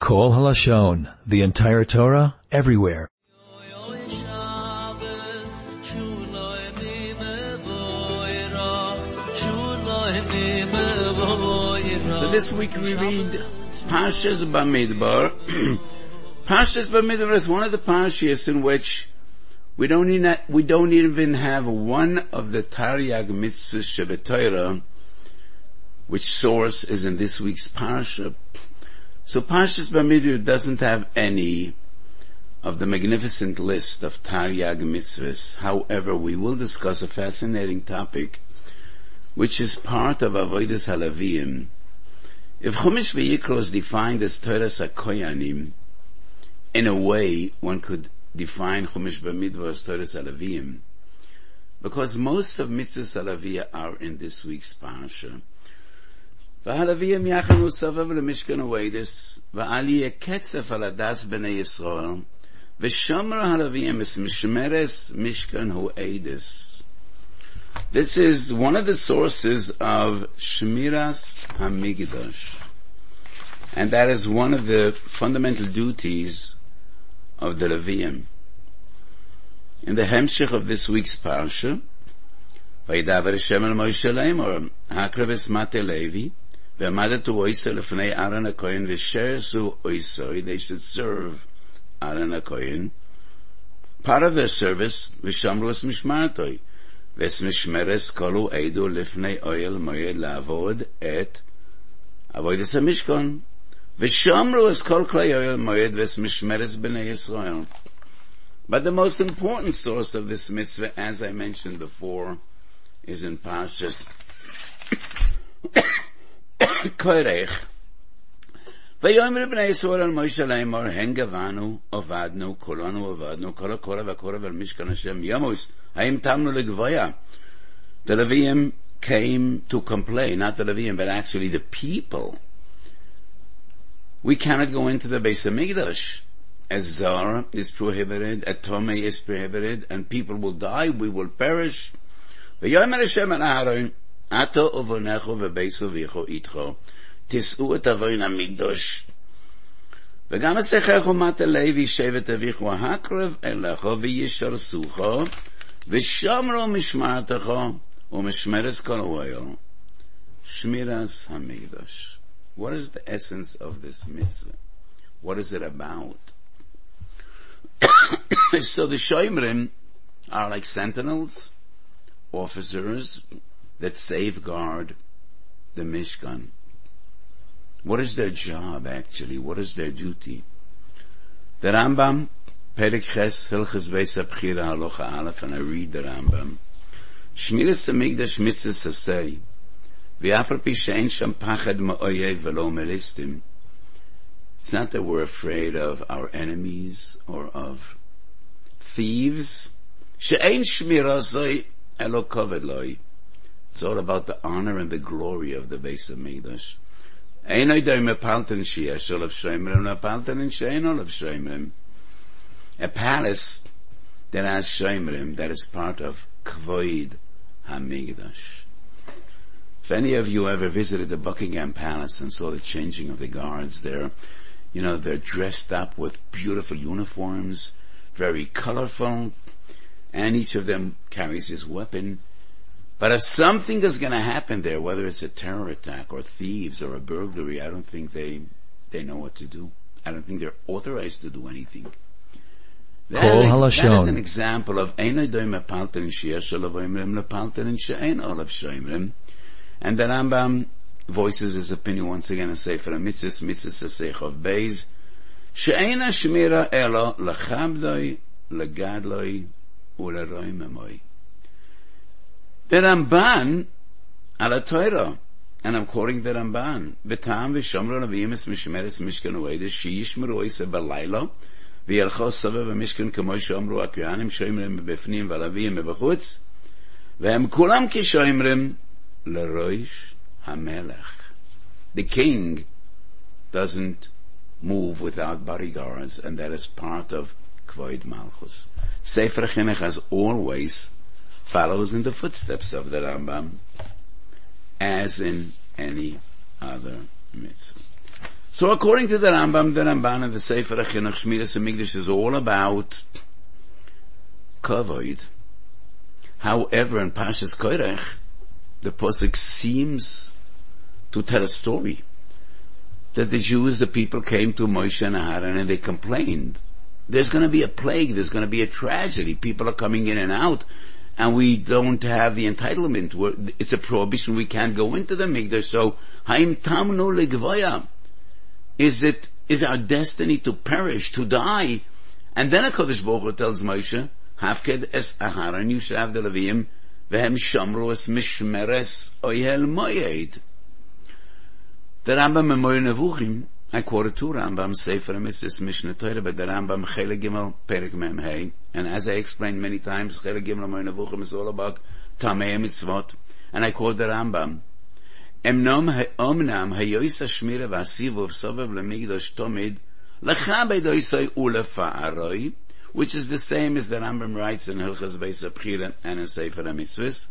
Kol Halashon, the entire Torah, everywhere. So this week we read Parshas Bamidbar. Parshas Bamidbar is one of the Parshas in which we don't even, we don't even have one of the Taryag mitzvahs Shabbat which source is in this week's Parsha. So Parshas Bamidbar doesn't have any of the magnificent list of Taryag mitzvahs. However, we will discuss a fascinating topic which is part of Avodas Halavim. If Chumash V'Yikra is defined as Torah Sakoyanim, in a way one could define Chumash Bamidbar as Torah Halavim, because most of mitzvahs Halaviyah are in this week's parsha. והלוי הם למשכן הווידס, יהיה קצף על הדס בני ישראל, הלוי משמרס משכן הווידס. This is one of the sources of Shmiras Hamikdash. And that is one of the fundamental duties of the Levim. In the Hemshech of this week's parsha, Vaidavar Shem Moshe Lemor, Hakravis Mate Levi, Ve'amadatu oisa lefnei Aaron HaKohen v'shersu oisoi. They should serve Aaron HaKohen. Part of their service v'shamru es mishmaratoi. V'es mishmeres kolu edu lefnei oil moyed la'avod et avoides ha-mishkon. V'shamru es kol klei oil moyed v'es mishmeres b'nei But the most important source of this mitzvah, as I mentioned before, is in Parshas Korech. ויאמר בני ישראל על מוישה לאמור, הן גבנו, עבדנו, כולנו עבדנו, כל הקורא והקורא ועל משכן השם ימוס, האם תמנו לגבויה? The Levium came to complain, not the Levium, but actually the people. We cannot go into the Beis Hamikdash. As Zara is prohibited, Atome is prohibited, and people will die, we will perish. ויאמר השם אל אהרון, אתה ובונך ובייס אביך איתך, תישאו את אבוין המקדוש. וגם אסכך ומת לוי שבט אביך הקרב אליך וישרסוך, ושמרו משמרתך, ומשמרס כל אוהל. שמירס המקדש. What is the essence of this mitzvah? What is it about? so the Shoimrim are like sentinels, officers that safeguard the Mishkan. What is their job actually? What is their duty? The Rambam, Perik Ches, Hilches Beis Abchira Halacha Aleph, and I read the Rambam. Shmiras Hamikdash Mitzvah Sasei, V'afar pi she'en sham pachad ma'oyev v'lo melistim. It's not that we're afraid of our enemies or of thieves. She'en shmira zoi elo koved loi. It's all about the honor and the glory of the Beis Hamikdash. Ein. A palace that has shemrim, that is part of Kvoid Hamikdash. If any of you ever visited the Buckingham Palace and saw the changing of the guards there, you know, they're dressed up with beautiful uniforms, very colorful, and each of them carries his weapon. But if something is going to happen there, whether it's a terror attack or thieves or a burglary, I don't think they they know what to do. I don't think they're authorized to do anything. That, is, that is an example of and the Rambam voices his opinion once again and say for a mitzvah, mitzvah of beis, she'ena shmira elo lachamdoi, legadloi, uleroimemoi. The Ramban על התוירה, and I'm quoting the Ramban, וטעם ושומרו נביאים את משמרת משכן הוידס, שישמרו איסה בלילה, וילכו סובב המשכן כמו שאומרו הכהנים שומרים מבפנים והלוויים מבחוץ, והם כולם כשומרים Leroish Hamelech. The king doesn't move without bodyguards, and that is part of Kvoid Malchus. Sefer Chinuch, as always, follows in the footsteps of the Rambam, as in any other mitzvah. So according to the Rambam, the Ramban and the Sefer HaChinuch Shmiras HaMikdash is all about kavod. However, in Pashas Koirech, the Pasuk seems to tell a story that the Jews, the people came to Moshe and Aaron and they complained. There's gonna be a plague, there's gonna be a tragedy, people are coming in and out, and we don't have the entitlement. It's a prohibition, we can't go into the Mikdash, so, Haim Tamnu Legvaya. Is it, is our destiny to perish, to die? And then a Baruch Hu tells Moshe, Hafked es Aharon Yushav de Levim, Vehem Shamru es Mishmeres Oyel Moyed. The Rambam in Moyer Nevuchim, I quoted two Rambam Sefer Amitzis Mishnah Torah, but the Rambam Chelik Gimel Perik Mem Hey. And as I explained many times, Chelik Gimel is all about Tamei Mitzvot. And I quote the Rambam. Emnom Omnam Hayoisa Shmira Vasivuv Sovev Lemigdosh Tomid Lechabedoisai Ulefa Aroi, which is the same as the Rambam writes in Hilchas Beis Abchira and in Sefer Amitzvahs.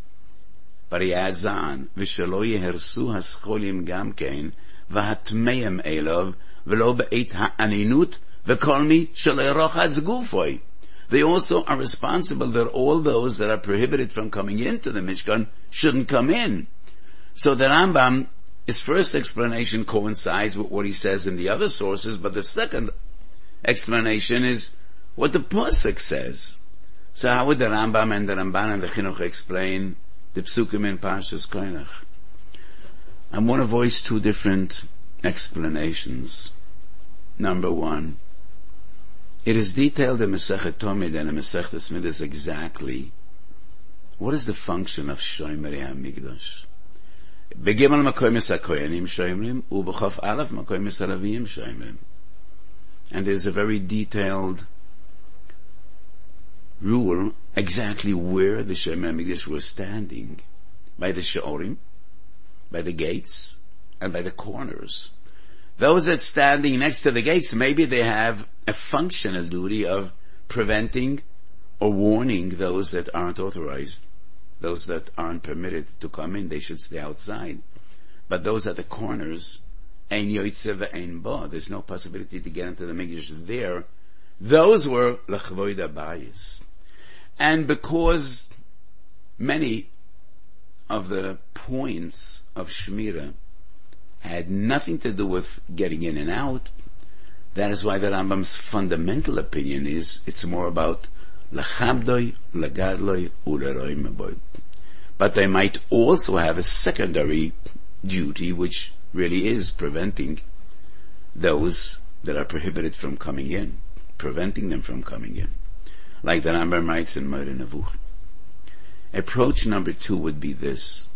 But he adds on, V'shelo Hersu hascholim gam kein, והטמאם אליו, ולא בעת האנינות, וכל מי שלא רוחץ גופוי. They also are responsible that all those that are prohibited from coming into the Mishkan shouldn't come in. So the Rambam, his first explanation coincides with what he says in the other sources, but the second explanation is what the Pasuk says. So how would the Rambam and the Ramban and the Chinuch explain the Psukim in Parshas Koirach? I want to voice two different explanations. Number one, it is detailed in Masechet Tomid and in Masechet Midas exactly what is the function of Shomer HaMikdash. בגימל מקוימס הכהנים שומרים, ובחוף א' מקוימס הלוויים שומרים. And there's a very detailed rule exactly where the Shomer HaMikdash was standing. By the Shorim, by the gates, and by the corners. Those that standing next to the gates, maybe they have a functional duty of preventing or warning those that aren't authorized, those that aren't permitted to come in, they should stay outside. But those at the corners, ein yoitze ein ba, there's no possibility to get into the Mikdash there. Those were lechvoida bayis. And because many of the points of Shmira had nothing to do with getting in and out. That is why the Rambam's fundamental opinion is it's more about lechabdoi, legadloi, uleroi meboy. But they might also have a secondary duty, which really is preventing those that are prohibited from coming in, preventing them from coming in. Like the Rambam writes in Moreh Nevuchim. Approach number two would be this.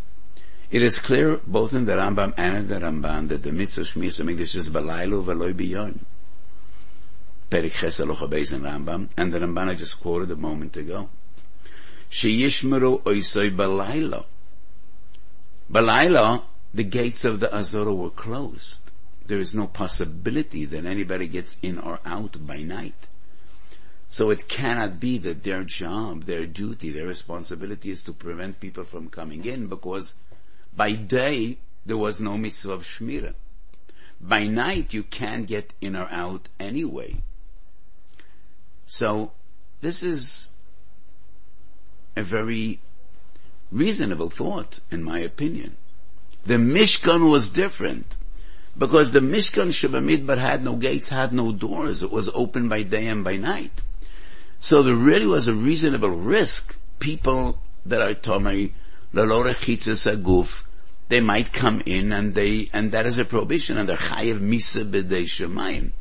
It is clear both in the Rambam and in the Ramban that the mitzvah Shmiras HaMikdash is balaylo v'loy biyon. Perik Ches in Rambam, and the Ramban I just quoted a moment ago. Sheyishmeru oisoi balaylo. Balaylo, the gates of the Azora were closed. There is no possibility that anybody gets in or out by night. So it cannot be that their job, their duty, their responsibility is to prevent people from coming in because by day, there was no mitzvah of Shmira. By night, you can't get in or out anyway. So, this is a very reasonable thought, in my opinion. The Mishkan was different. Because the Mishkan Shabamidbar had no gates, had no doors. It was open by day and by night. So there really was a reasonable risk. People that are Tomei, Lalora Chitzes Aguf, they might come in and they, and that is a prohibition and they're chayiv misa b'dei shemayim.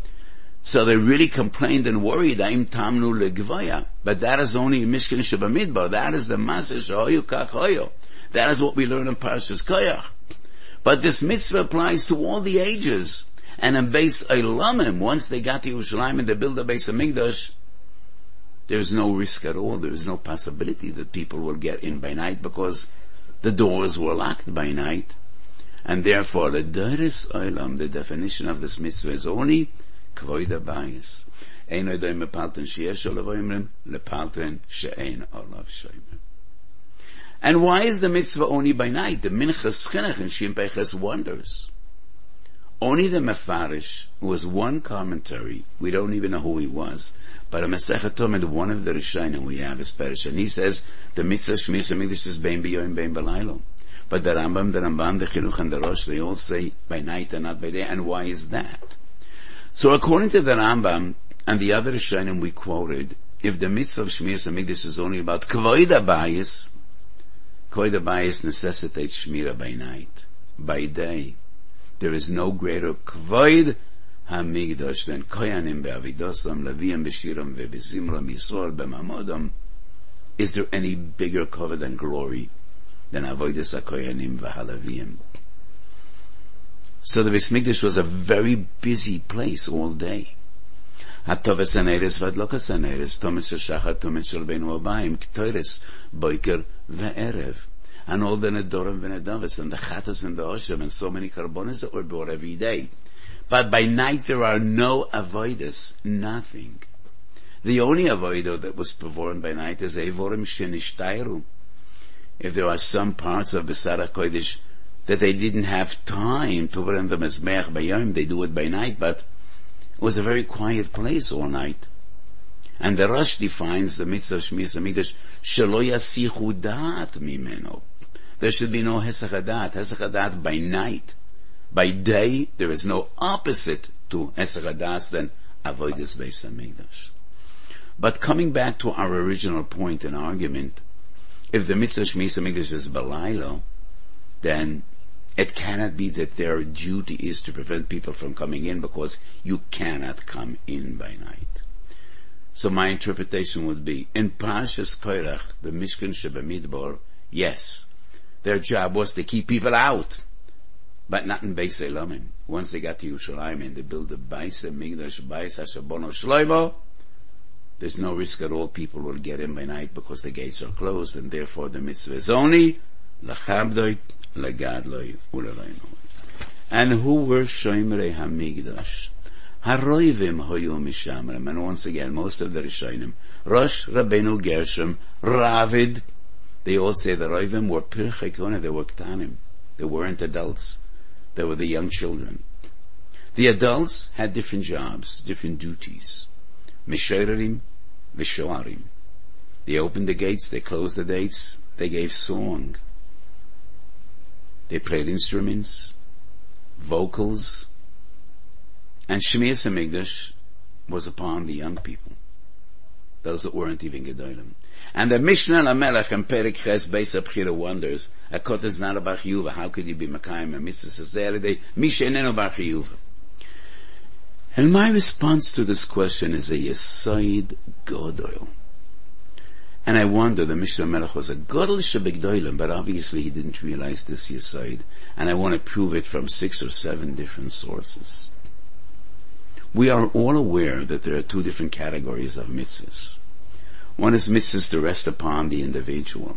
So they really complained and worried, Aim tamnu legvaya. But that is only Mishkan Shabamidbar. That is the Maser Shahoyu Kachoyo. That is what we learn in Parashas Koyach. But this mitzvah applies to all the ages. And in Beis Eilamim, once they got to Yerushalayim and they built the Beis Hamikdash, there's no risk at all. There is no possibility that people will get in by night because the doors were locked by night. And therefore, the Daris Olam, the definition of this mitzvah is only kvoida bayis. Ein oidoim mepalten sheyesh olav. And why is the mitzvah only by night? The Minchas Chinuch and Shimpeches wonders. Only the Mefarish was one commentary. We don't even know who he was. But a Masechet Tomid, one of the Rishonim we have is Perish, and he says the mitzvah Shmis Hamikdash is Bein B'Yoyim Bein B'Laylo. But the Rambam, the Ramban, the Chinuch, and the Rosh, they all say by night and not by day. And why is that? So according to the Rambam and the other Rishonim we quoted, if the mitzvah of Hamikdash is only about Kvoid Abayis, Kvoid Abayis necessitates Shmira by night. By day, there is no greater Kvoid Hamikdash than Koyanim be'avidosam, Leviim be'shiram ve'bezimram, Yisrael be'mamodam. Is there any bigger cover than glory than Avoidus HaKoyanim v'halavim? So the Beis Mikdash was a very busy place all day. הטובס הנרס והדלוקס הנרס, תומס של שחר, תומס של בין ובאים, כתורס, boiker ve'erev. and all the Nedorim and Nedavis and the Chatas and the Oshem and so many carbonas that were brought every day. But by night there are no avoidus, nothing. The only avoido that was performed by night is Evorim Shenishtairu. If there are some parts of Besara Kodesh that they didn't have time to put in the Mezmech Bayom, they do it by night, but it was a very quiet place all night. And the Rosh defines the mitzvah of Shmiras Hamikdash, shelo mimeno. There should be no hesach hadat, hesach hadat by night. By day, there is no opposite to hesach hadat than avoidus beis. But coming back to our original point and argument, if the mitzvah Shmiras Hamikdash is balaylo, then it cannot be that their duty is to prevent people from coming in because you cannot come in by night. So my interpretation would be, in Parshas Koirach, the Mishkan Shebamidbar, yes, their job was to keep people out, but not in Beis Elamim. Once they got to Yerushalayim and they built the Beis Migdash, Beis Hashabono Shloimo, there's no risk at all people will get in by night because the gates are closed and therefore the mitzvah is only Lachabdoi legadloi uleleinu. And who were Shoimrei Hamigdash? Haroivim hoyu mishamrem. And once again, most of the Rishonim, Rosh Rabbeinu Gershom, Ravid, they all say the Roivim were Pirchei they were Ktanim. They weren't adults. They were the young children. The adults had different jobs, different duties. Mishorerim, Vishoarim. They opened the gates, they closed the gates, they gave song. They played instruments, vocals, and Shmiras Hamikdash was upon the young people, those that weren't even Gedolim. And the Mishnah Lamelech and Perik Ches Beis Abchira wonders, a kot is not a bar chiyuva, how could you be Makayim and Mitzvah Sazeride, Misha eneno bar chiyuva. And my response to this question is a Yesoid Godol. And I wonder, the Mishnah Melech was a Godel Shabigdoilim, but obviously he didn't realize this Yesoid. And I want to prove it from six or seven different sources. We are all aware that there are two different categories of mitzvahs. One is mitzvahs to rest upon the individual.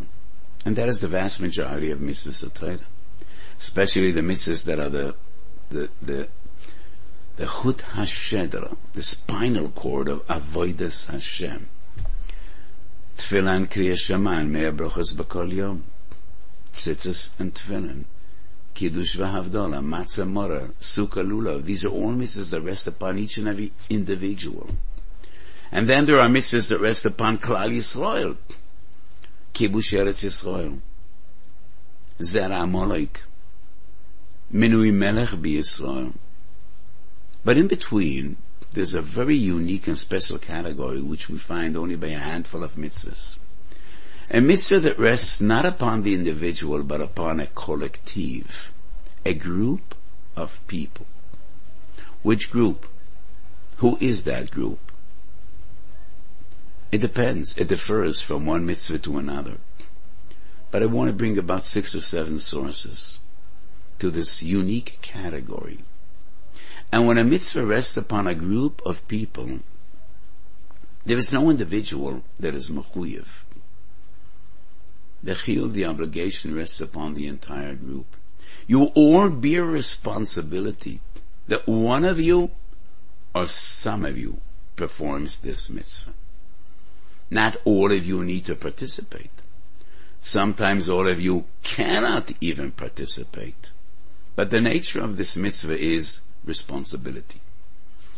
And that is the vast majority of mitzvahs of Torah. Especially the mitzvahs that are the, the, the, the chut hashedra, the spinal cord of avodas Hashem. Tefillah Kriya Shema Meir Brochas B'Kol Yom. Tzitzis and Tefillin. Kiddush v'Havdalah, Matzah Morer, Sukkah Lulav. These are all mitzvahs that rest upon each and every individual. And then there are mitzvahs that rest upon Klal Yisrael. Kibush Eretz Yisrael. Zera Amalek. Minui Melech Yisrael. But in between, there's a very unique and special category which we find only by a handful of mitzvahs. A mitzvah that rests not upon the individual but upon a collective, a group of people. Which group? Who is that group? It depends. It differs from one mitzvah to another. But I want to bring about six or seven sources to this unique category. And when a mitzvah rests upon a group of people, there is no individual that is mechuyev. The chiyuv, the obligation rests upon the entire group. You all bear responsibility that one of you or some of you performs this mitzvah. Not all of you need to participate. Sometimes all of you cannot even participate. But the nature of this mitzvah is responsibility.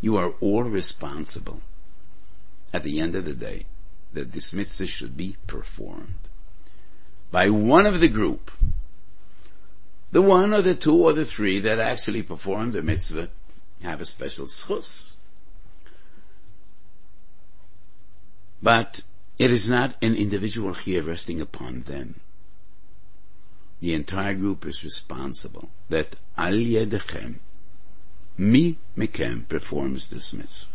You are all responsible at the end of the day that this mitzvah should be performed by one of the group. The one or the two or the three that actually perform the mitzvah have a special schus. But it is not an individual here resting upon them. The entire group is responsible that al yedechem, mi mekem performs this mitzvah.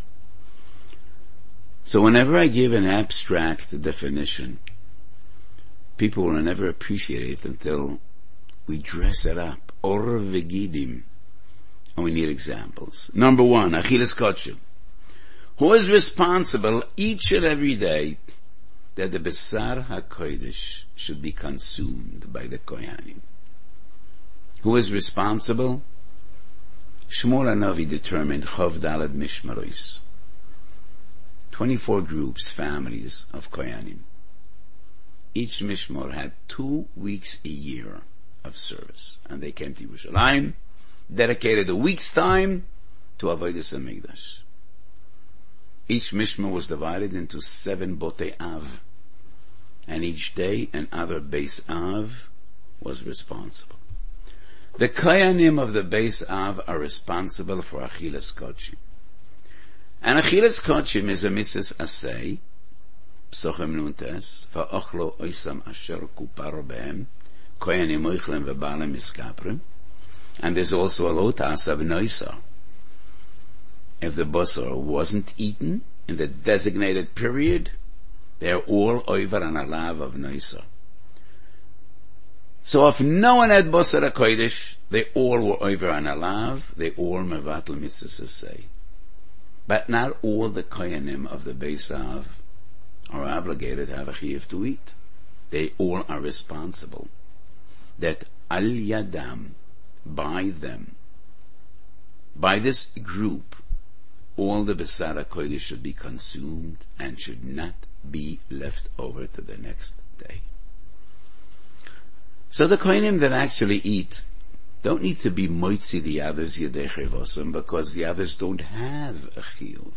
So whenever I give an abstract definition, people will never appreciate it until we dress it up. Or vegidim. And we need examples. Number one, Achilas Kotchim. Who is responsible each and every day that the Besar HaKodesh should be consumed by the Koyanim? Who is responsible? Shmuel Anavi determined Chov Dalad Mishmaros. 24 groups, families of Koyanim. Each Mishmar had two weeks a year of service. And they came to Yerushalayim, dedicated a week's time to Avodah Hamikdash. Each Mishmar was divided into seven Bote Av. And each day another base Av was responsible. The Koyanim of the base Av are responsible for Achilas Kodshim. And Achilas Kodshim is a mitzvah asay, Psochem Nuntes, Va'ochlo Oisam Asher Kupar Behem, Koyanim Oichlem Ve'balim Iskaprim, and there's also a lotas of Noisa. If the basar wasn't eaten in the designated period, they're all over on a lav of Noisa. So if no one had basar kodesh, they all were over on a lav, they all mevatel mitzvah say. But not all the koyanim of the Beisav are obligated to have a chiyuv to eat. They all are responsible. That al yadam, by them, by this group, all the Besara Kodesh should be consumed and should not be left over to the next day. So the Kohenim that actually eat don't need to be moitzi the others yedechevosim because the others don't have a chiyuv.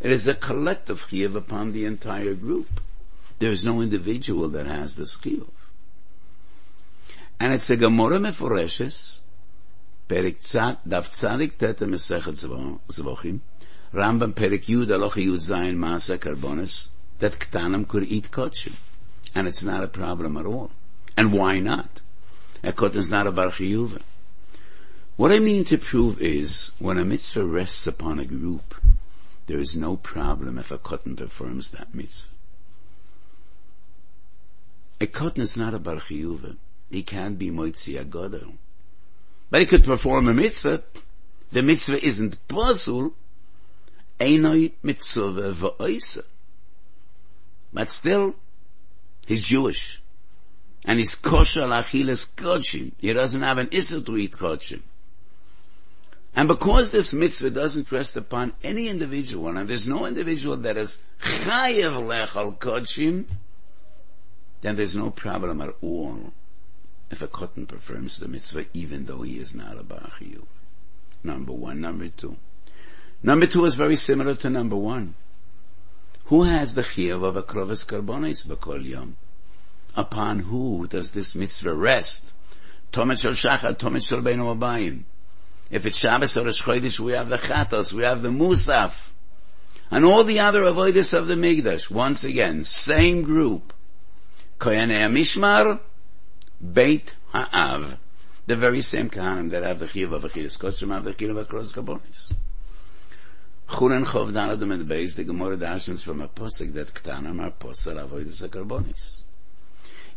It is a collective chiyuv upon the entire group. There is no individual that has this chiyuv. And it's a Gemara Meforeshes, Dav Tzadik Tete Mesechet Zvochim, Rambam Perik Yud Aloch Yud Zayin Maasa Karbonis, that Ktanim could eat kotshim. And it's not a problem at all. And why not? A is not a bar. What I mean to prove is, when a mitzvah rests upon a group, there is no problem if a cotton performs that mitzvah. A cotton is not a bar chiyuva. He can't be moitzi agodel. But he could perform a mitzvah. The mitzvah isn't puzzle. Einoi mitzvah va'oisa. But still, he's Jewish and he's kosher lachilas kodshim. He doesn't have an issa to eat kodshim. And because this mitzvah doesn't rest upon any individual, and there's no individual that is chayev lechal kodshim, then there's no problem at all if a cotton performs the mitzvah even though he is not a bachiyu. Number one. Number two. Number two is very similar to number one. Who has the chiyuv of a krovis karbonis b'kol yom? upon who does this mitzvah rest? Tomet shel shachar, tomet shel beinu abayim. If it's Shabbos or Rosh we have the Chatos, we have the Musaf, and all the other avoiders of the Migdash. Once again, same group. Koyanei Mishmar, Beit Ha'av. The very same Kahanim that have the Chiyav of Achiris Koshim have the Chiyav of Akros Kabonis. Churen Chov Danadum and Beis, the Gemara Dashins from a Posik that Ktanim are Posel Avoidus HaKarbonis.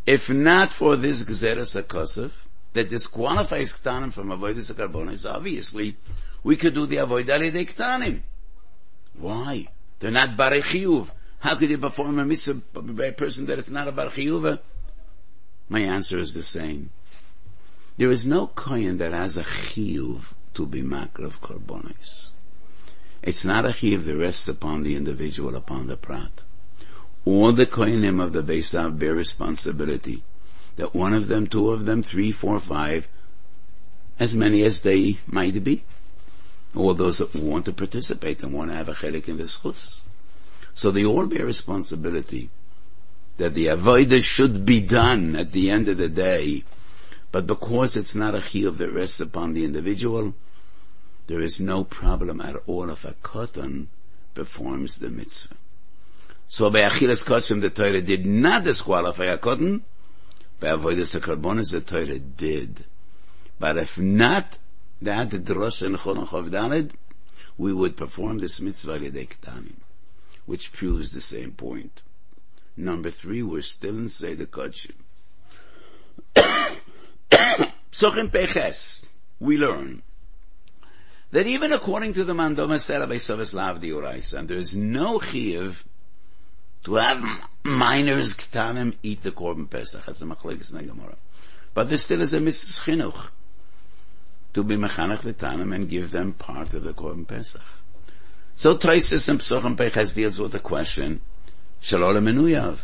If not for this Gzeres HaKosov, that disqualifies Ktanim from Avoidus HaKarbonis, obviously, we could do the Avodah Lidei Ktanim. Why? They're not Barei Chiyuv. How could you perform a mitzvah by a person that is not a Bar Chiyuv? My answer is the same. There is no kohen that has a chiyuv to be makrav korbonis. It's not a chiyuv that rests upon the individual, upon the prat all the kohenim of the Beisav bear responsibility. That one of them, two of them, three, four, five, as many as they might be, All those that want to participate and want to have a chelik in the schutz. So they all bear responsibility that the avodah should be done at the end of the day, but because it's not a chiyuv that rests upon the individual, there is no problem at all if a katan performs the mitzvah. So by Achilas Kotzim, the Torah did not disqualify a katan, by Avodas HaKarbonis, the Torah did. But if not, that Drosh and Chol Daled, we would perform this mitzvah Ketanim, which proves the same point. Number three, we're still in Seder Kotzim. Psochim Peches, we learn that even according to the Mandoma said of Esavis Lav Diurais, and there is no chiv to have minors ktanim eat the korban pesach. That's a. But there still is a mitzvah chinuch to be mechanech v'tanim and give them part of the korban pesach. So Toises and Psochim Peches deals with the question, Shalom Menuyav.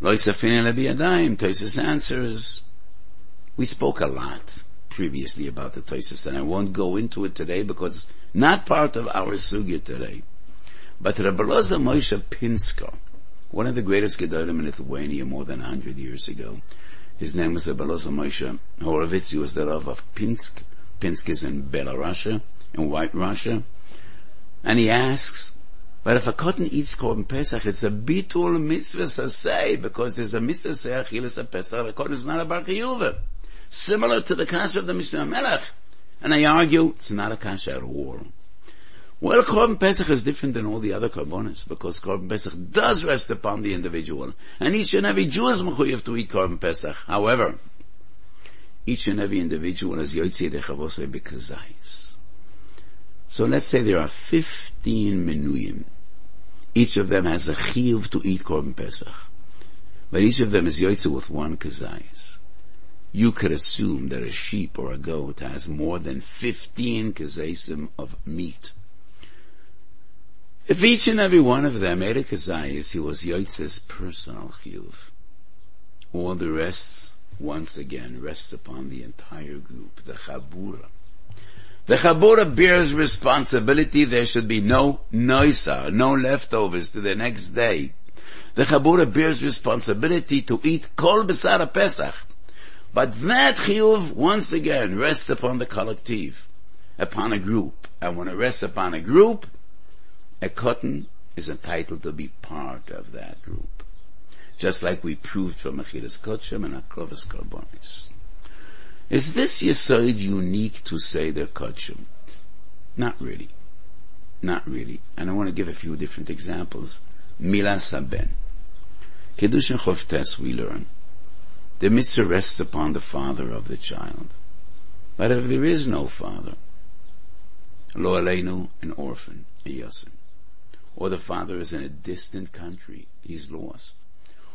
Lo Yisafin Lebi Toises answers, we spoke a lot previously about the Toises, and I won't go into it today because it's not part of our sugya today. But Rabbi Loza Moshe Pinsko, one of the greatest Gedolim in Lithuania more than a 100 years ago, his name was Rabbi Loza Moshe Horovitz, he was the Rav of Pinsk. Pinsk is in Belarus, in White Russia. And he asks, but if a cotton eats korban pesach, it's a bitul mitzvah say because there's a mitzvah achilas a pesach. A cotton is not a bar similar to the kasha of the Mishnah Melech. And I argue it's not a kasha at all. Well, Korban Pesach is different than all the other Korbanos because Korban Pesach does rest upon the individual. And each and every Jew is mechuyev to eat Korban Pesach. However, each and every individual is Yotzei Dechavosei Bekazais. So let's say there are 15 menuyim. Each of them has a chiyuv to eat Korban Pesach. But each of them is Yotzei with one kazayis you could assume that a sheep or a goat has more than 15 kazesim of meat. If each and every one of them ate a kazayis, he was Yotz's personal chiyuv. All the rests, once again, rests upon the entire group, the chabura. The chabura bears responsibility. There should be no noisa, no leftovers to the next day. The chabura bears responsibility to eat kol besara pesach but that chiyuv, once again, rests upon the collective, upon a group. And when it rests upon a group, a cotton is entitled to be part of that group. Just like we proved from Achilas Kotchem and Aklovas Karbonis. Is this Yesod unique to the Kotchem? Not really. Not really. And I want to give a few different examples. Mila Saben. Kedushin Chovtes we learn the mitzvah rests upon the father of the child. But if there is no father, lo aleinu, an orphan, a yasin, or the father is in a distant country, he's lost,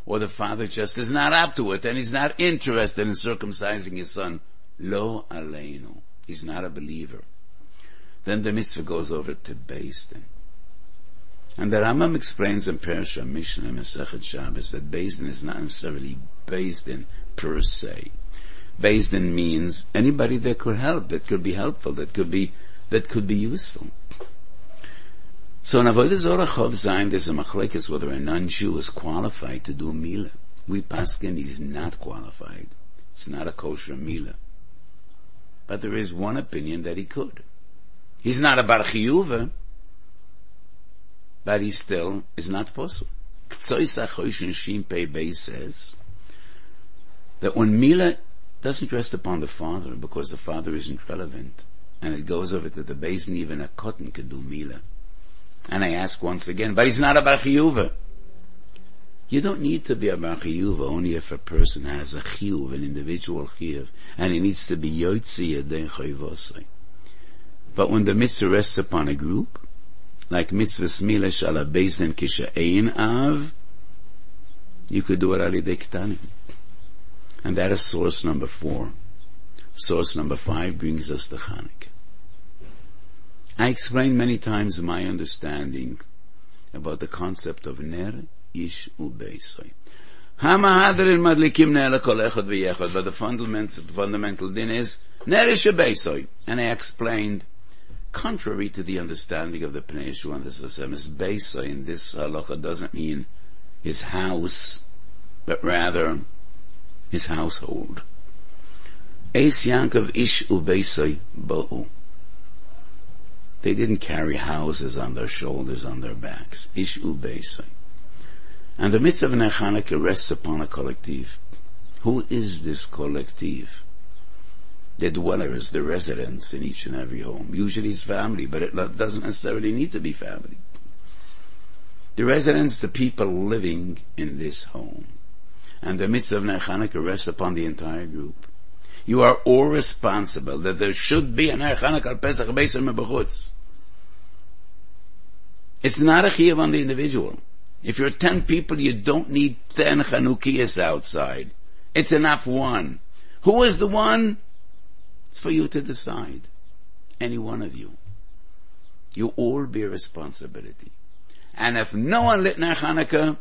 or the father just is not up to it and he's not interested in circumcising his son, lo aleinu, he's not a believer. Then the mitzvah goes over to Din. And the Rambam explains in Perasha Mishnah Masechet Shabbos that Din is not necessarily Din per se. Din means anybody that could help, that could be helpful, that could be, that could be useful. So in Avodah Zorah Chov Zayin, there's a machlekes whether a non-Jew is qualified to do Mila. We paskin, he's not qualified. It's not a kosher Mila. But there is one opinion that he could. He's not a Bar Chiyuva, but he still is not possible. Ktsois HaChoshen Shim Pei Beis says, that when Mila doesn't rest upon the father because the father isn't relevant, and it goes over to the basin, even a cotton can do Mila. And I ask once again, but he's not a Bachiyuva. You don't need to be a Bachiyuva only if a person has a Chiyuv, an individual Chiyuv, and it needs to be Yotzi Yadei Chayvosai. But when the mitzvah rests upon a group, like mitzvah smila shala beis kisha ein av, you could do it ali ktanim. And that is source number four. Source number five brings us to Hanukkah. I explained many times my understanding about the concept of Ner Ish Ubeisoi. Hamahadrin madlikim ner kol echad but the fundamental, fundamental din is Ner Ish Ubeisoi. And I explained contrary to the understanding of the Pnei Yeshua and the Sosemis Beisa in this halacha doesn't mean his house, but rather his household. Eis Yankov Ish Ubeisai Bo'u. They didn't carry houses on their shoulders, on their backs. Ish Ubeisai. And the mitzvah of Nechaneke rests upon a collective. Who is this collective? The dwellers, the residents in each and every home. Usually it's family, but it doesn't necessarily need to be family. The residents, the people living in this home. And the mitzvah of Nechaneke rests upon the entire group. You are all responsible that there should be an Chanukah al Pesach Beisim Bechutz. It's not a chiyuv on the individual. If you're ten people, you don't need ten Chanukias outside. It's enough one. Who is the one? It's for you to decide. Any one of you. You all bear responsibility. And if no one lit Ner Hanukkah,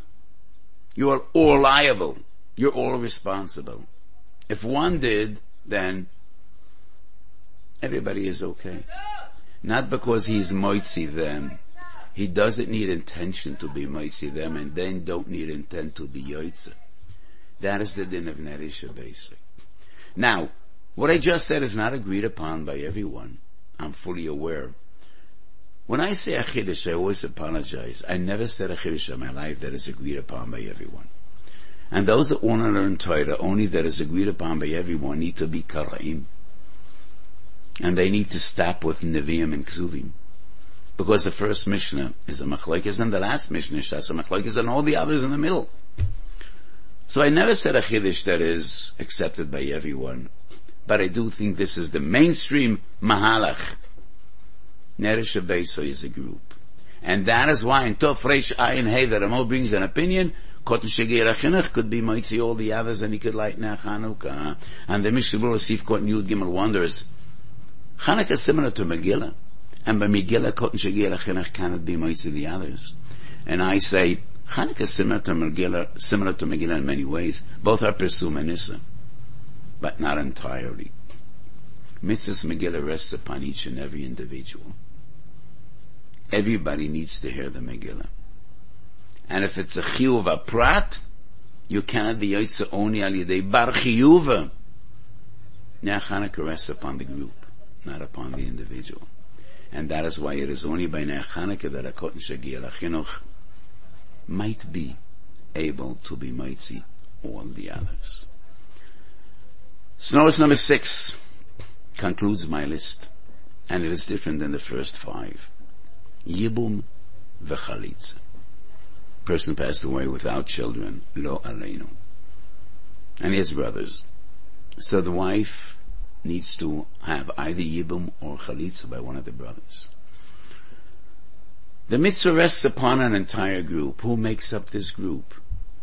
you are all liable. You're all responsible. If one did, then everybody is okay. Not because he's moitzi them. He doesn't need intention to be moitzi them and then don't need intent to be yoitze. That is the din of Nerisha basic. Now, what I just said is not agreed upon by everyone. I'm fully aware. When I say a I always apologize. I never said a in my life that is agreed upon by everyone. And those that want to learn Torah, only that is agreed upon by everyone, need to be Karaim. And they need to stop with Nevi'im and Ksuvim. Because the first Mishnah is a Machlokes and the last Mishnah is a Machlokes and all the others in the middle. So I never said a Chiddush that is accepted by everyone. But I do think this is the mainstream Mahalach. Neresh is a group. And that is why in Tov Reish Ayin Hey, the Ramo brings an opinion Kotten Shegir Chinuch could be Moitzi all the others and he could light Ner Chanukah. Uh, and the Mishnah Berurah Sif Kotten Yud Gimel wonders, Chanukah is similar to Megillah. And by Megillah, Kotten Shegir Chinuch cannot be Moitzi the others. And I say, Chanukah is similar to Megillah, similar to Megillah in many ways. Both are Persum and Issa. But not entirely. Mitzvahs Megillah rests upon each and every individual. Everybody needs to hear the Megillah. And if it's a chiyuv a prat, you cannot be yoitze only al yidei bar chiyuv. Ner Chanukah rests upon the group, not upon the individual. And that is why it is only by Ner Chanukah that a kotten shagir chinuch might be able to be mitzi all the others. Snows number six concludes my list, and it is different than the first five. Yibum v'chalitza person passed away without children, lo aleinu. And his brothers. So the wife needs to have either yibum or chalitza by one of the brothers. The mitzvah rests upon an entire group. Who makes up this group?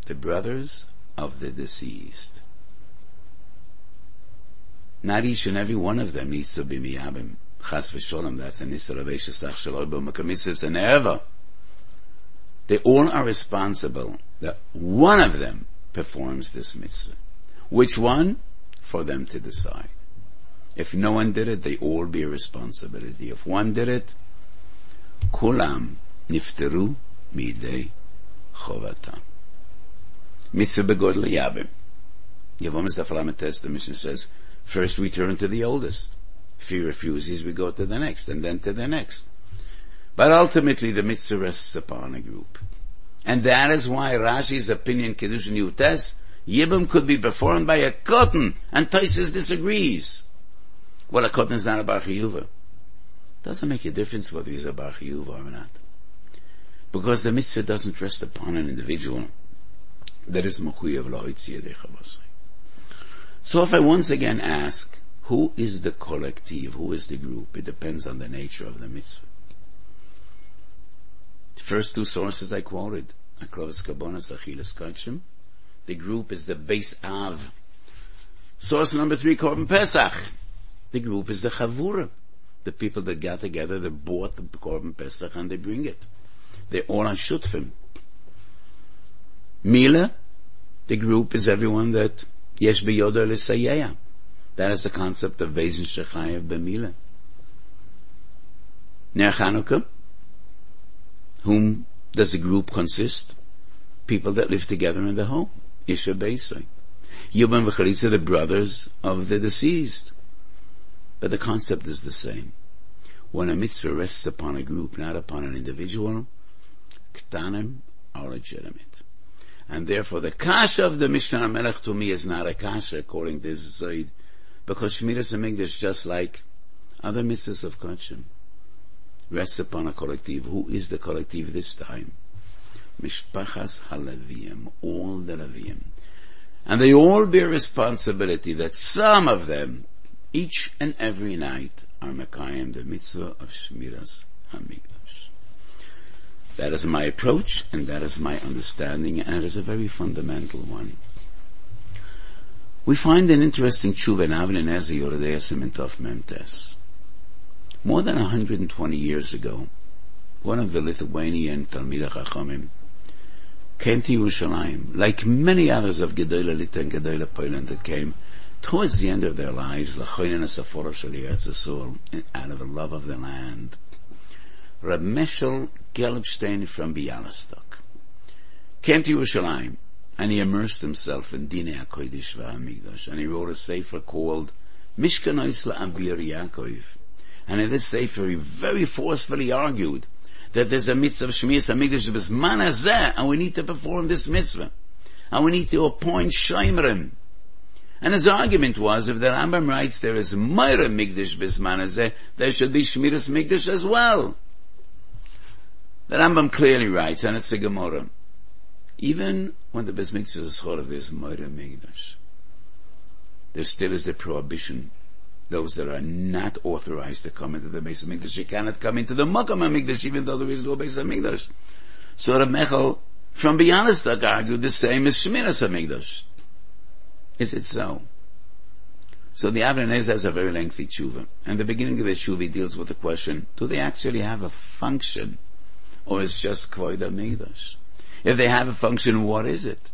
The brothers of the deceased. Not each and every one of them needs to be miyabim. Chas v'sholem, that's an isra v'eshesach shaloi b'makamisis and ever. They all are responsible that one of them performs this mitzvah. Which one? For them to decide. If no one did it, they all bear responsibility. If one did it, kulam nifteru midei chovatam. Mitzvah begodl yabim. Yavom is. The mission says, first we turn to the oldest. If he refuses, we go to the next, and then to the next. But ultimately the mitzvah rests upon a group. And that is why Rashi's opinion, Kedushin Yutes, Yibum could be performed by a cotton, and Toises disagrees. Well, a cotton is not a Bar Chiyuva. Doesn't make a difference whether he's a Bar or not. Because the mitzvah doesn't rest upon an individual that is Mechuyev Lo'itziyah So if I once again ask, who is the collective, who is the group? It depends on the nature of the mitzvah. The first two sources I quoted, Aklovas Kabonas, Achilas Kachim. The group is the base Av. Source number three, Korban Pesach. The group is the Chavura. The people that got together, they bought the Korban Pesach and they bring it. They all are Shutfim. Mila, the group is everyone that Yesh Beyoda L'Sayeya. That is the concept of Bezin Shechayev B'Mila. Ner Chanukah, whom does the group consist? People that live together in the home. Isha Beisai. Yubam v'chalitza, the brothers of the deceased. But the concept is the same. When a mitzvah rests upon a group, not upon an individual, ktanim are legitimate. And therefore the kasha of the Mishnah Melech to me is not a kasha according to this Zayd, because Shmiras HaMikdash just like other mitzvahs of Kachim rests upon a collective. Who is the collective this time? Mishpachas Halavim, all the Levim. And they all bear responsibility that some of them, each and every night, are Mekayim, the mitzvah of Shmiras HaMikdash. That is my approach, and that is my understanding, and it is a very fundamental one. We find an interesting tshuva in Avnei Nezer Yoredei Simintov Memtes. More than 120 years ago, one of the Lithuanian Talmidei Chachamim came to Yerushalayim, like many others of Gedolah Lita and Gedolah Poland that came towards the end of their lives, Lachoinen Asafora Shal out of a love of the land. Reb Mechel Gelbstein from Bialystok came to Yerushalayim and he immersed himself in Dine HaKodesh VaHamikdash and he wrote a sefer called Mishkan Oisla Avir Yaakov and in this Sefer, he very forcefully argued that there's a mitzvah of Shmiras HaMikdash B'zman Hazeh, and we need to perform this mitzvah. And we need to appoint Shomrim. And his argument was, if the Rambam writes there is Meira Mikdash Hazeh, there should be Shmiras Mikdash as well. The Rambam clearly writes, and it's a Gemara, even when the Beis Mikdash is thought of this Meira Mikdash, there still is a prohibition those that are not authorized to come into the Beis Hamikdash, you cannot come into the Makam Hamikdash even though there is no Beis Hamikdash. So Reb Mechel from Bialystok argued the same as Shemiras Hamikdash. Is it so? So the Avnei Nezer has a very lengthy tshuva, and the beginning of the tshuva deals with the question: Do they actually have a function, or is just Kvoid Hamikdash? If they have a function, what is it?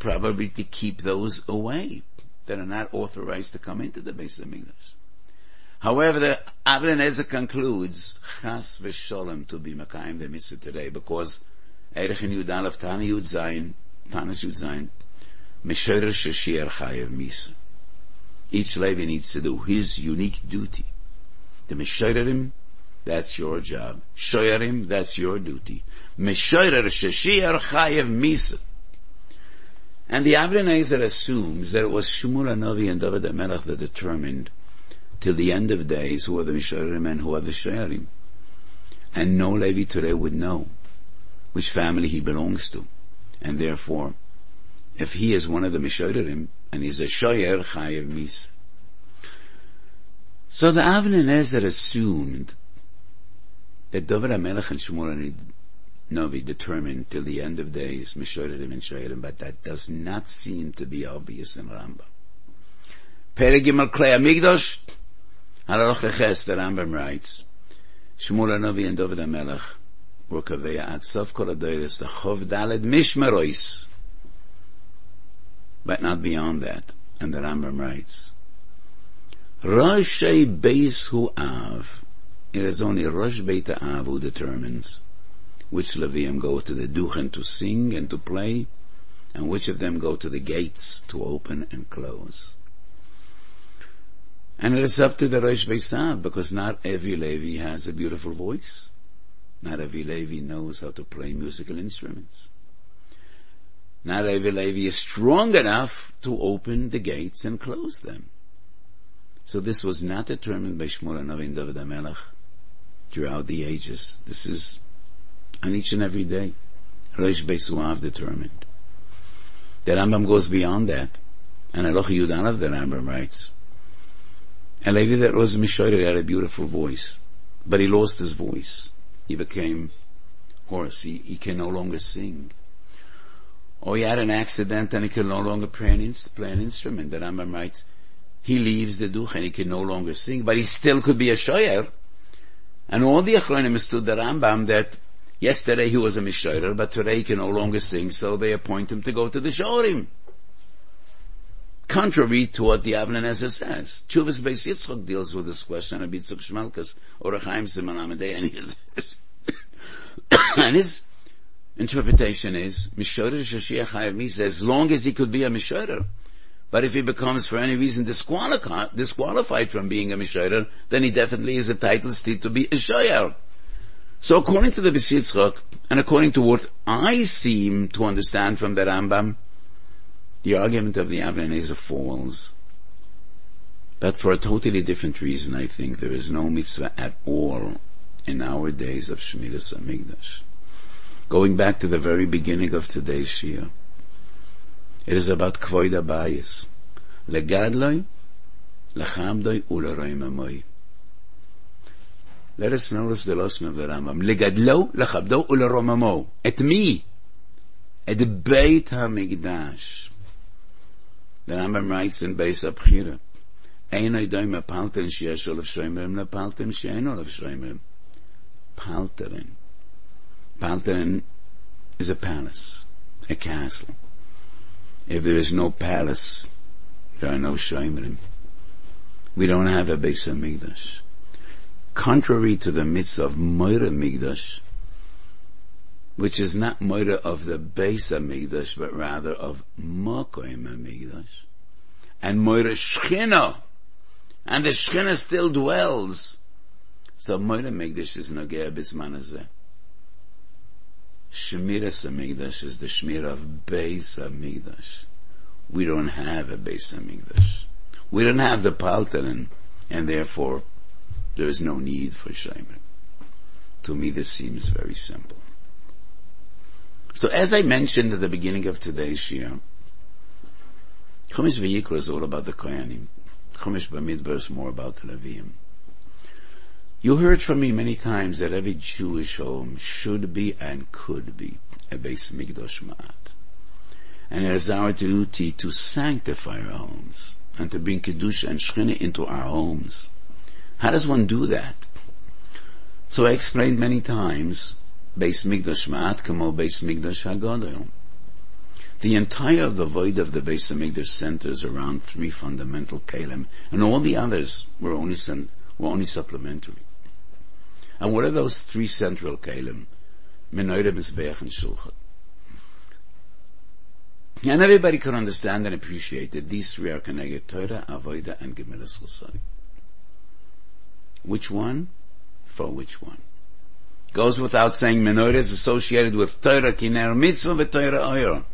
Probably to keep those away that are not authorized to come into the base of Hamikdash. However, the Avnei Nezer concludes Chas v'Sholem to be Makayim the mitzvah today because Erech in Yud Aleph Tani Yud Zayin Tanis Yud Zayin Meshorer Shashir Chayev Misa. Each Levi needs to do his unique duty. The Meshorerim, that's your job. Shoyerim, that's your duty. Meshorer Shashir Chayev Misa. And the Avnei Nezer assumes that it was Shmuel Hanavi and David HaMelech that determined till the end of days who are the Misharim and who are the Shayarim. And no Levi today would know which family he belongs to. And therefore, if he is one of the Misharim and he's a Shayer Chayev Mis. So the Avnei Nezer assumed that David HaMelech and Shmuel Novi determined till the end of days, Mishorerim and Shoyerim, but that does not seem to be obvious in Rambam. Perigim al Klei Amigdosh, Halach Leches, the Rambam writes, Shmuel Novi and David HaMelech were kaveya at Sof Kol Adoyres, the Chov Daled Mishmerois, but not beyond that. And the Rambam writes, Rosh Beis Hu Av, it is only Rosh Beit Av who determines which Levium go to the Duchen to sing and to play, and which of them go to the gates to open and close. And it is up to the Rosh Beisav, because not every Levi has a beautiful voice. Not every Levi knows how to play musical instruments. Not every Levi is strong enough to open the gates and close them. So this was not determined by Shmuel and David HaMelech throughout the ages. This is and each and every day. Reish Beisuav determined. The Rambam goes beyond that. And Eloch Yudanav, the Rambam writes, a lady that was Mishoyer had a beautiful voice, but he lost his voice. He became hoarse. He, he can no longer sing. Or he had an accident and he can no longer play an, inst- play an instrument. The Rambam writes, he leaves the duch and he can no longer sing, but he still could be a shoyer. And all the Achronim stood the Rambam that Yesterday he was a Mishorer, but today he can no longer sing, so they appoint him to go to the Shorim. contrary to what the Avnei Nezer says. Chuvas Beis Yitzchok deals with this question of Yitzchok Shmalkas, or Chaim Amadei, and his, and his interpretation is, Mishoder Shashia Chayav as long as he could be a Mishoder, but if he becomes for any reason disqualified, disqualified from being a Mishoder, then he definitely is entitled to be a Shoyer. So according to the Beis and according to what I seem to understand from the Rambam, the argument of the Avnei Nezer falls. But for a totally different reason, I think there is no mitzvah at all in our days of Shemiras Hamikdash. Going back to the very beginning of today's Shia, it is about Kvoid Abayis. Legadloi, lechamdoi, uleroim Let us notice the lesson of the Rambam. Legadlo, lechabdo, uleromamo. At me. At the Beit HaMikdash. The Rambam writes in Beis Abchira, Ein oidoi mepalterin sheyesh olav shoymerim lepalterin she'ein olav shoymerim. Palterin. Palterin is a palace, a castle. If there is no palace, there are no shoymerim. We don't have a Beis Hamikdash. Contrary to the mitzvah of Moira Migdash, which is not murder of the base Hamikdash, but rather of Mokoim Hamikdash. And murder Shechina. And the Shechina still dwells. So murder Hamikdash is Nogea Bisman Hazeh. Shemiras Hamikdash is the Shmir of Beis Hamikdash. We don't have a Beis Hamikdash. We don't have the Paltarin, and therefore there is no need for Shemer. To me this seems very simple. So as I mentioned at the beginning of today's Shia, Chumash Vayikra is all about the Kohanim. Chumash Bamidbar is more about the Levium. You heard from me many times that every Jewish home should be and could be a base Mikdash Ma'at. And it is our duty to sanctify our homes and to bring Kedusha and Shechina into our homes. How does one do that? So I explained many times Beis Mikdash Ma'at Kamo Beis Mikdash HaGodel. The entire of the void of the Beis Hamikdash centers around three fundamental kalim, and all the others were only were only supplementary. And what are those three central kalim? Menorah, Mizbeach, and Shulchan. And everybody can understand and appreciate that these three are connected Torah, Avodah, and Gemilas Chassadim. Which one? For which one? Goes without saying, menorah is associated with Torah, Kiner Mitzvah, and Torah Oyer.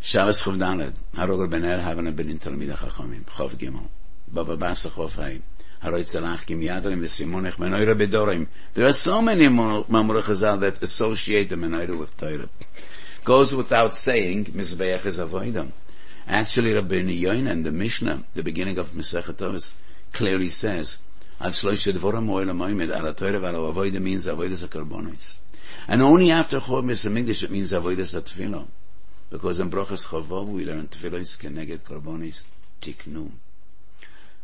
Shabbos Chav Daled, Harogel Ben Er, Havana Ben Talmid HaChachamim, Chav Gimel, Baba Basa Chav Hai, Haroy Tzalach Kim Yadrim, V'Simonech Menorah Bedorim. There are so many Mamre Chazal that associate the menorah with Torah. Goes without saying, Mizbeach is Avoidam. Actually, Rabbeinu Yoina and the Mishnah, the beginning of Masechet clearly says, al shloisha dvorim oil atoyre val means. And only after Chor Mikdash it means avoidas atfilo. Because in Brochas Chavov we learn tfilos keneged karbonis tiknu.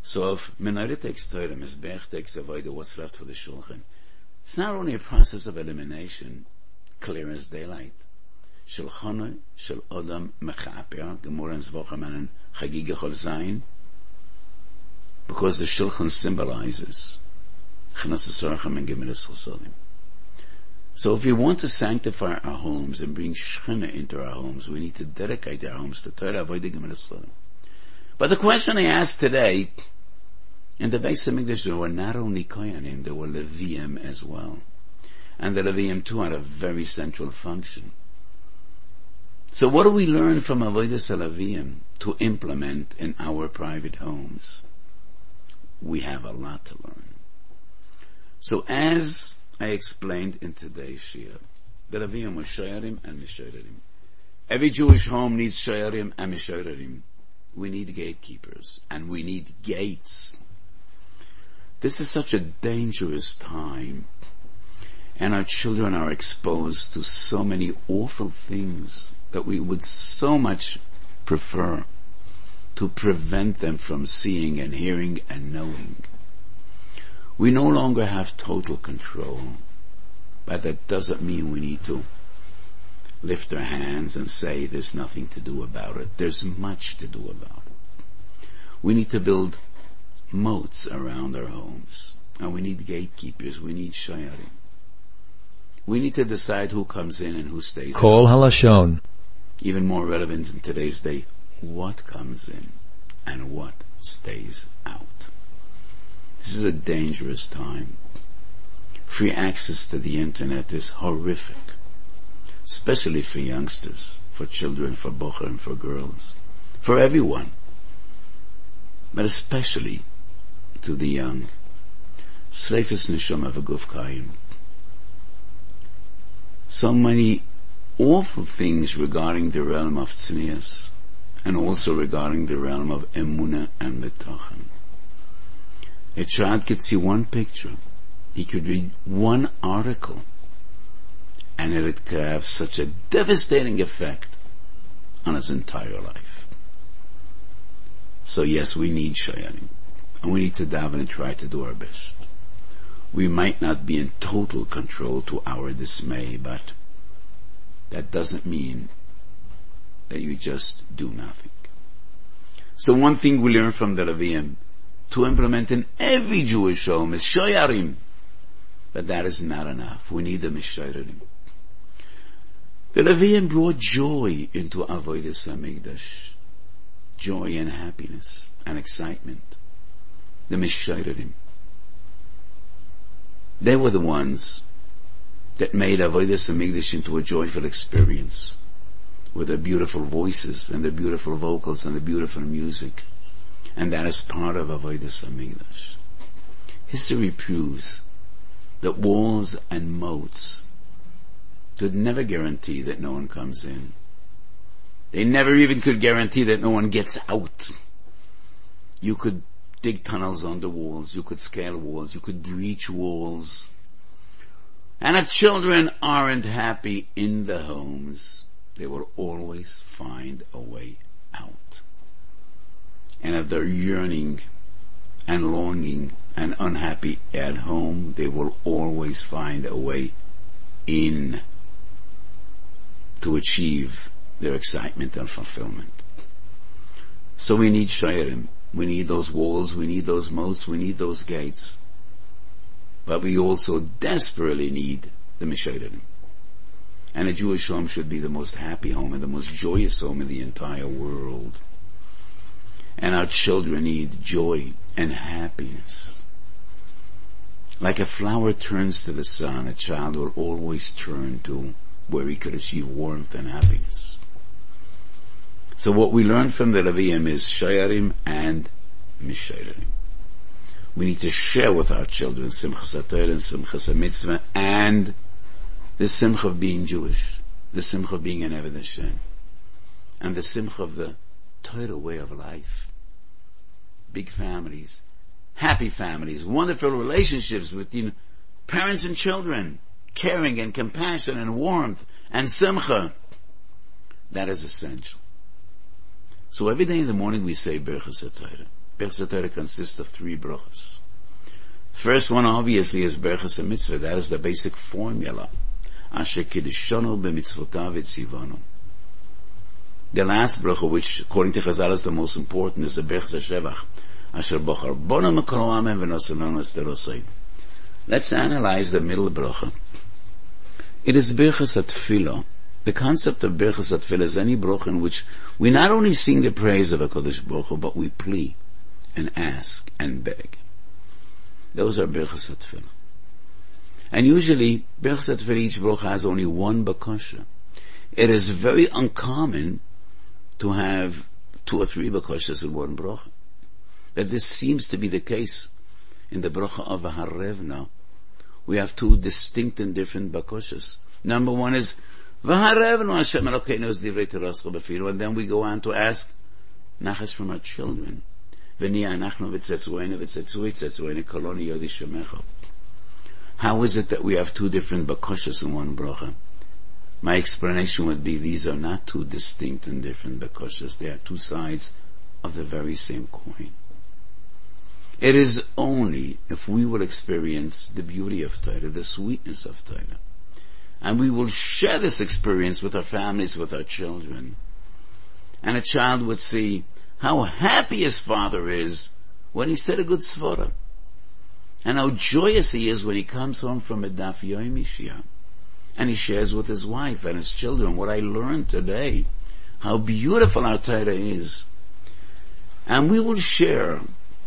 So if Menorah takes Torah, Mizbech takes avoida, what's left for the Shulchan? It's not only a process of elimination, clear as daylight. Shulchana shel Odam mechaper, Gemara and Zvochaman, Chagiga Chol Zayin, because the Shulchan symbolizes so if we want to sanctify our homes and bring Shechina into our homes, we need to dedicate our homes to Torah avoid the gemilasolim. But the question I asked today, in the Beis Hamikdash there were not only Kohanim, there were Levium as well. And the Levium too had a very central function. So what do we learn from Avodah Levium to implement in our private homes? we have a lot to learn. So as I explained in today's Shia, the was Shoyarim and Mishoyarim. Every Jewish home needs Shoyarim and Mishoyarim. We need gatekeepers and we need gates. This is such a dangerous time and our children are exposed to so many awful things that we would so much prefer to prevent them from seeing and hearing and knowing. We no longer have total control, but that doesn't mean we need to lift our hands and say there's nothing to do about it. There's much to do about it. We need to build moats around our homes. And we need gatekeepers. We need shayarim. We need to decide who comes in and who stays Kol Halashon. Even more relevant in today's day, what comes in and what stays out. This is a dangerous time. Free access to the internet is horrific, especially for youngsters, for children, for bocher and for girls, for everyone, but especially to the young. So many awful things regarding the realm of tznius, and also regarding the realm of emuna and betachan. A child could see one picture, he could read one article, and it could have such a devastating effect on his entire life. So yes, we need shayanim, and we need to daven and try to do our best. We might not be in total control to our dismay, but that doesn't mean that you just do nothing. So one thing we learn from the Levium to implement in every Jewish home is shoyarim. But that is not enough. We need the Mishayarim. The Levium brought joy into Avodah Hamikdash. Joy and happiness and excitement. The Mishayarim. They were the ones that made Avodah Hamikdash into a joyful experience with their beautiful voices and their beautiful vocals and the beautiful music. And that is part of Avodah Hamikdash. History proves that walls and moats could never guarantee that no one comes in. They never even could guarantee that no one gets out. You could dig tunnels under walls, you could scale walls, you could breach walls. And if children aren't happy in the homes, they will always find a way out. And if they're yearning and longing and unhappy at home, they will always find a way in to achieve their excitement and fulfillment. So we need Shairim. We need those walls, we need those moats, we need those gates. But we also desperately need the Mishairim. And a Jewish home should be the most happy home and the most joyous home in the entire world. And our children need joy and happiness. Like a flower turns to the sun, a child will always turn to where he could achieve warmth and happiness. So what we learn from the Levium is Shayarim and Mishayarim. We need to share with our children Simchas HaTorah and Simchas HaMitzvah and the simcha of being Jewish, the simcha of being an Eved Hashem, and the simcha of the Torah way of life. Big families, happy families, wonderful relationships between parents and children, caring and compassion and warmth and simcha. That is essential. So every day in the morning we say Berchas HaTorah. Berchas HaTorah consists of three brachas. First one obviously is Berchas HaMitzvah. That is the basic formula. Asher Kiddushonu b'mitzvotav etzivonu. The last bracha, which according to Chazal is the most important, is the Berchas HaShevach. Asher bochar bono mekoro amen v'nosanon esterosei. Let's analyze the middle bracha. It is Berchas HaTfilah. The concept of Berchas HaTfilah is any bracha in which we not only sing the praise of HaKadosh Baruch Hu, but we plea and ask and beg. Those are Berchas HaTfilah. And usually, Berchet for each bracha has only one bakasha. It is very uncommon to have two or three bakashas in one bracha. But this seems to be the case in the bracha of Vaharevna. We have two distinct and different bakashas. Number one is befiru, and then we go on to ask nachas from our children. How is it that we have two different bakoshas in one bracha? My explanation would be these are not two distinct and different bakoshas. They are two sides of the very same coin. It is only if we will experience the beauty of Torah, the sweetness of Torah, and we will share this experience with our families, with our children. And a child would see how happy his father is when he said a good svara. And how joyous he is when he comes home from a daf yomi And he shares with his wife and his children what I learned today. How beautiful our Torah is. And we will share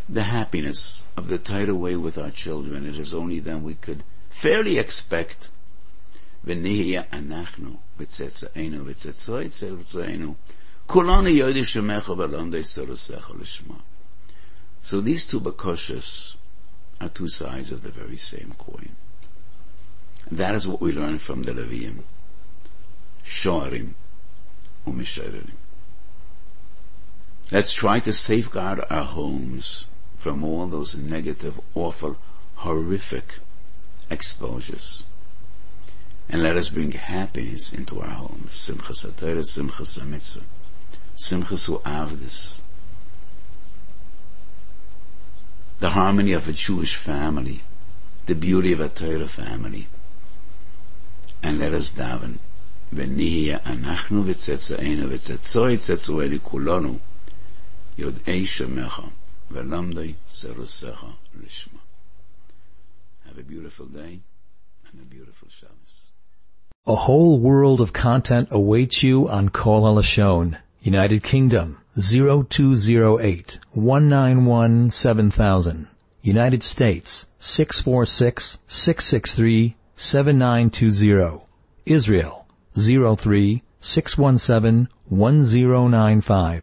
the happiness of the Torah way with our children. It is only then we could fairly expect ונהיה אנחנו וצאצאינו וצאצאי צאצאינו so these two bakoshas are two sides of the very same coin. That is what we learn from the Levim. Shoarim umisharim. Let's try to safeguard our homes from all those negative, awful, horrific exposures. And let us bring happiness into our homes. Simchas Simchas HaMitzvah. Simchas HaAvdis. The harmony of a Jewish family, the beauty of a Torah family. And let us daven. ונהיה אנחנו וצאצאינו וצאצאי צאצאינו כולנו יודעי שמך ולמדי סרוסך לשמה. Have a beautiful day and a beautiful Shabbos. A whole world of content awaits you on Kol HaLashon, United Kingdom, 0208 191 7000. United States, 646 663 7920. Israel, 03 617 1095.